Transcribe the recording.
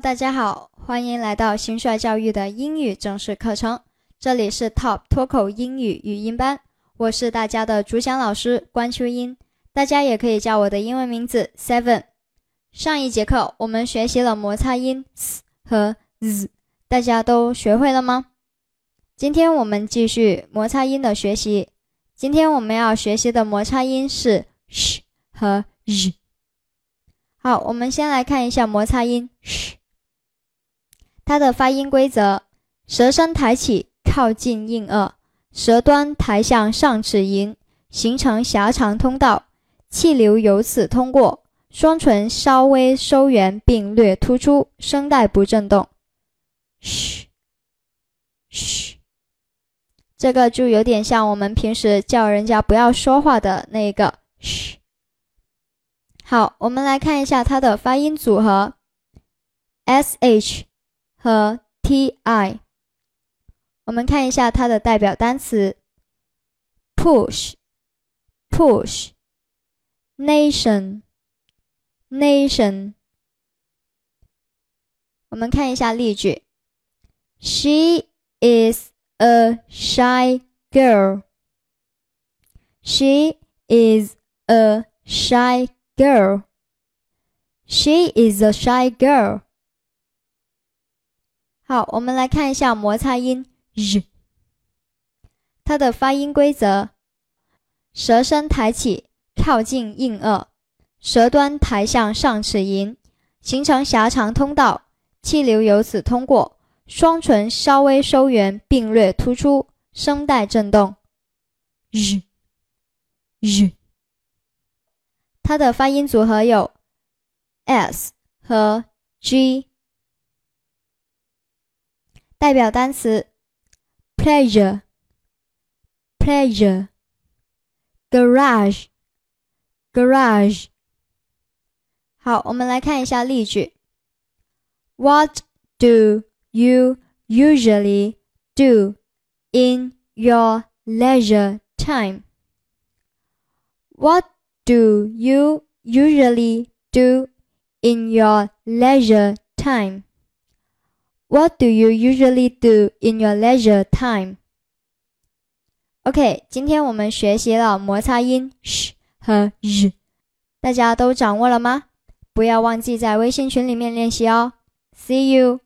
大家好，欢迎来到新帅教育的英语正式课程。这里是 Top 脱口英语语音班，我是大家的主讲老师关秋英，大家也可以叫我的英文名字 Seven。上一节课我们学习了摩擦音 s 和 z，大家都学会了吗？今天我们继续摩擦音的学习。今天我们要学习的摩擦音是 sh 和 z。好，我们先来看一下摩擦音 sh，它的发音规则：舌身抬起，靠近硬腭，舌端抬向上齿龈，形成狭长通道，气流由此通过，双唇稍微收圆并略突出，声带不振动。嘘，嘘，这个就有点像我们平时叫人家不要说话的那个嘘。好，我们来看一下它的发音组合，s h 和 t i。我们看一下它的代表单词：push，push，nation，nation。我们看一下例句：She is a shy girl. She is a shy girl. She is a shy girl. 好，我们来看一下摩擦音 z，它的发音规则：舌身抬起，靠近硬腭，舌端抬向上齿龈，形成狭长通道，气流由此通过，双唇稍微收圆并略突出，声带振动。z z 它的发音组合有 s 和 g。代表单词 pleasure，pleasure，garage，garage。好，我们来看一下例句。What do you usually do in your leisure time? What do you usually do in your leisure time? What do you usually do in your leisure time? OK，今天我们学习了摩擦音 sh 和 z，大家都掌握了吗？不要忘记在微信群里面练习哦。See you.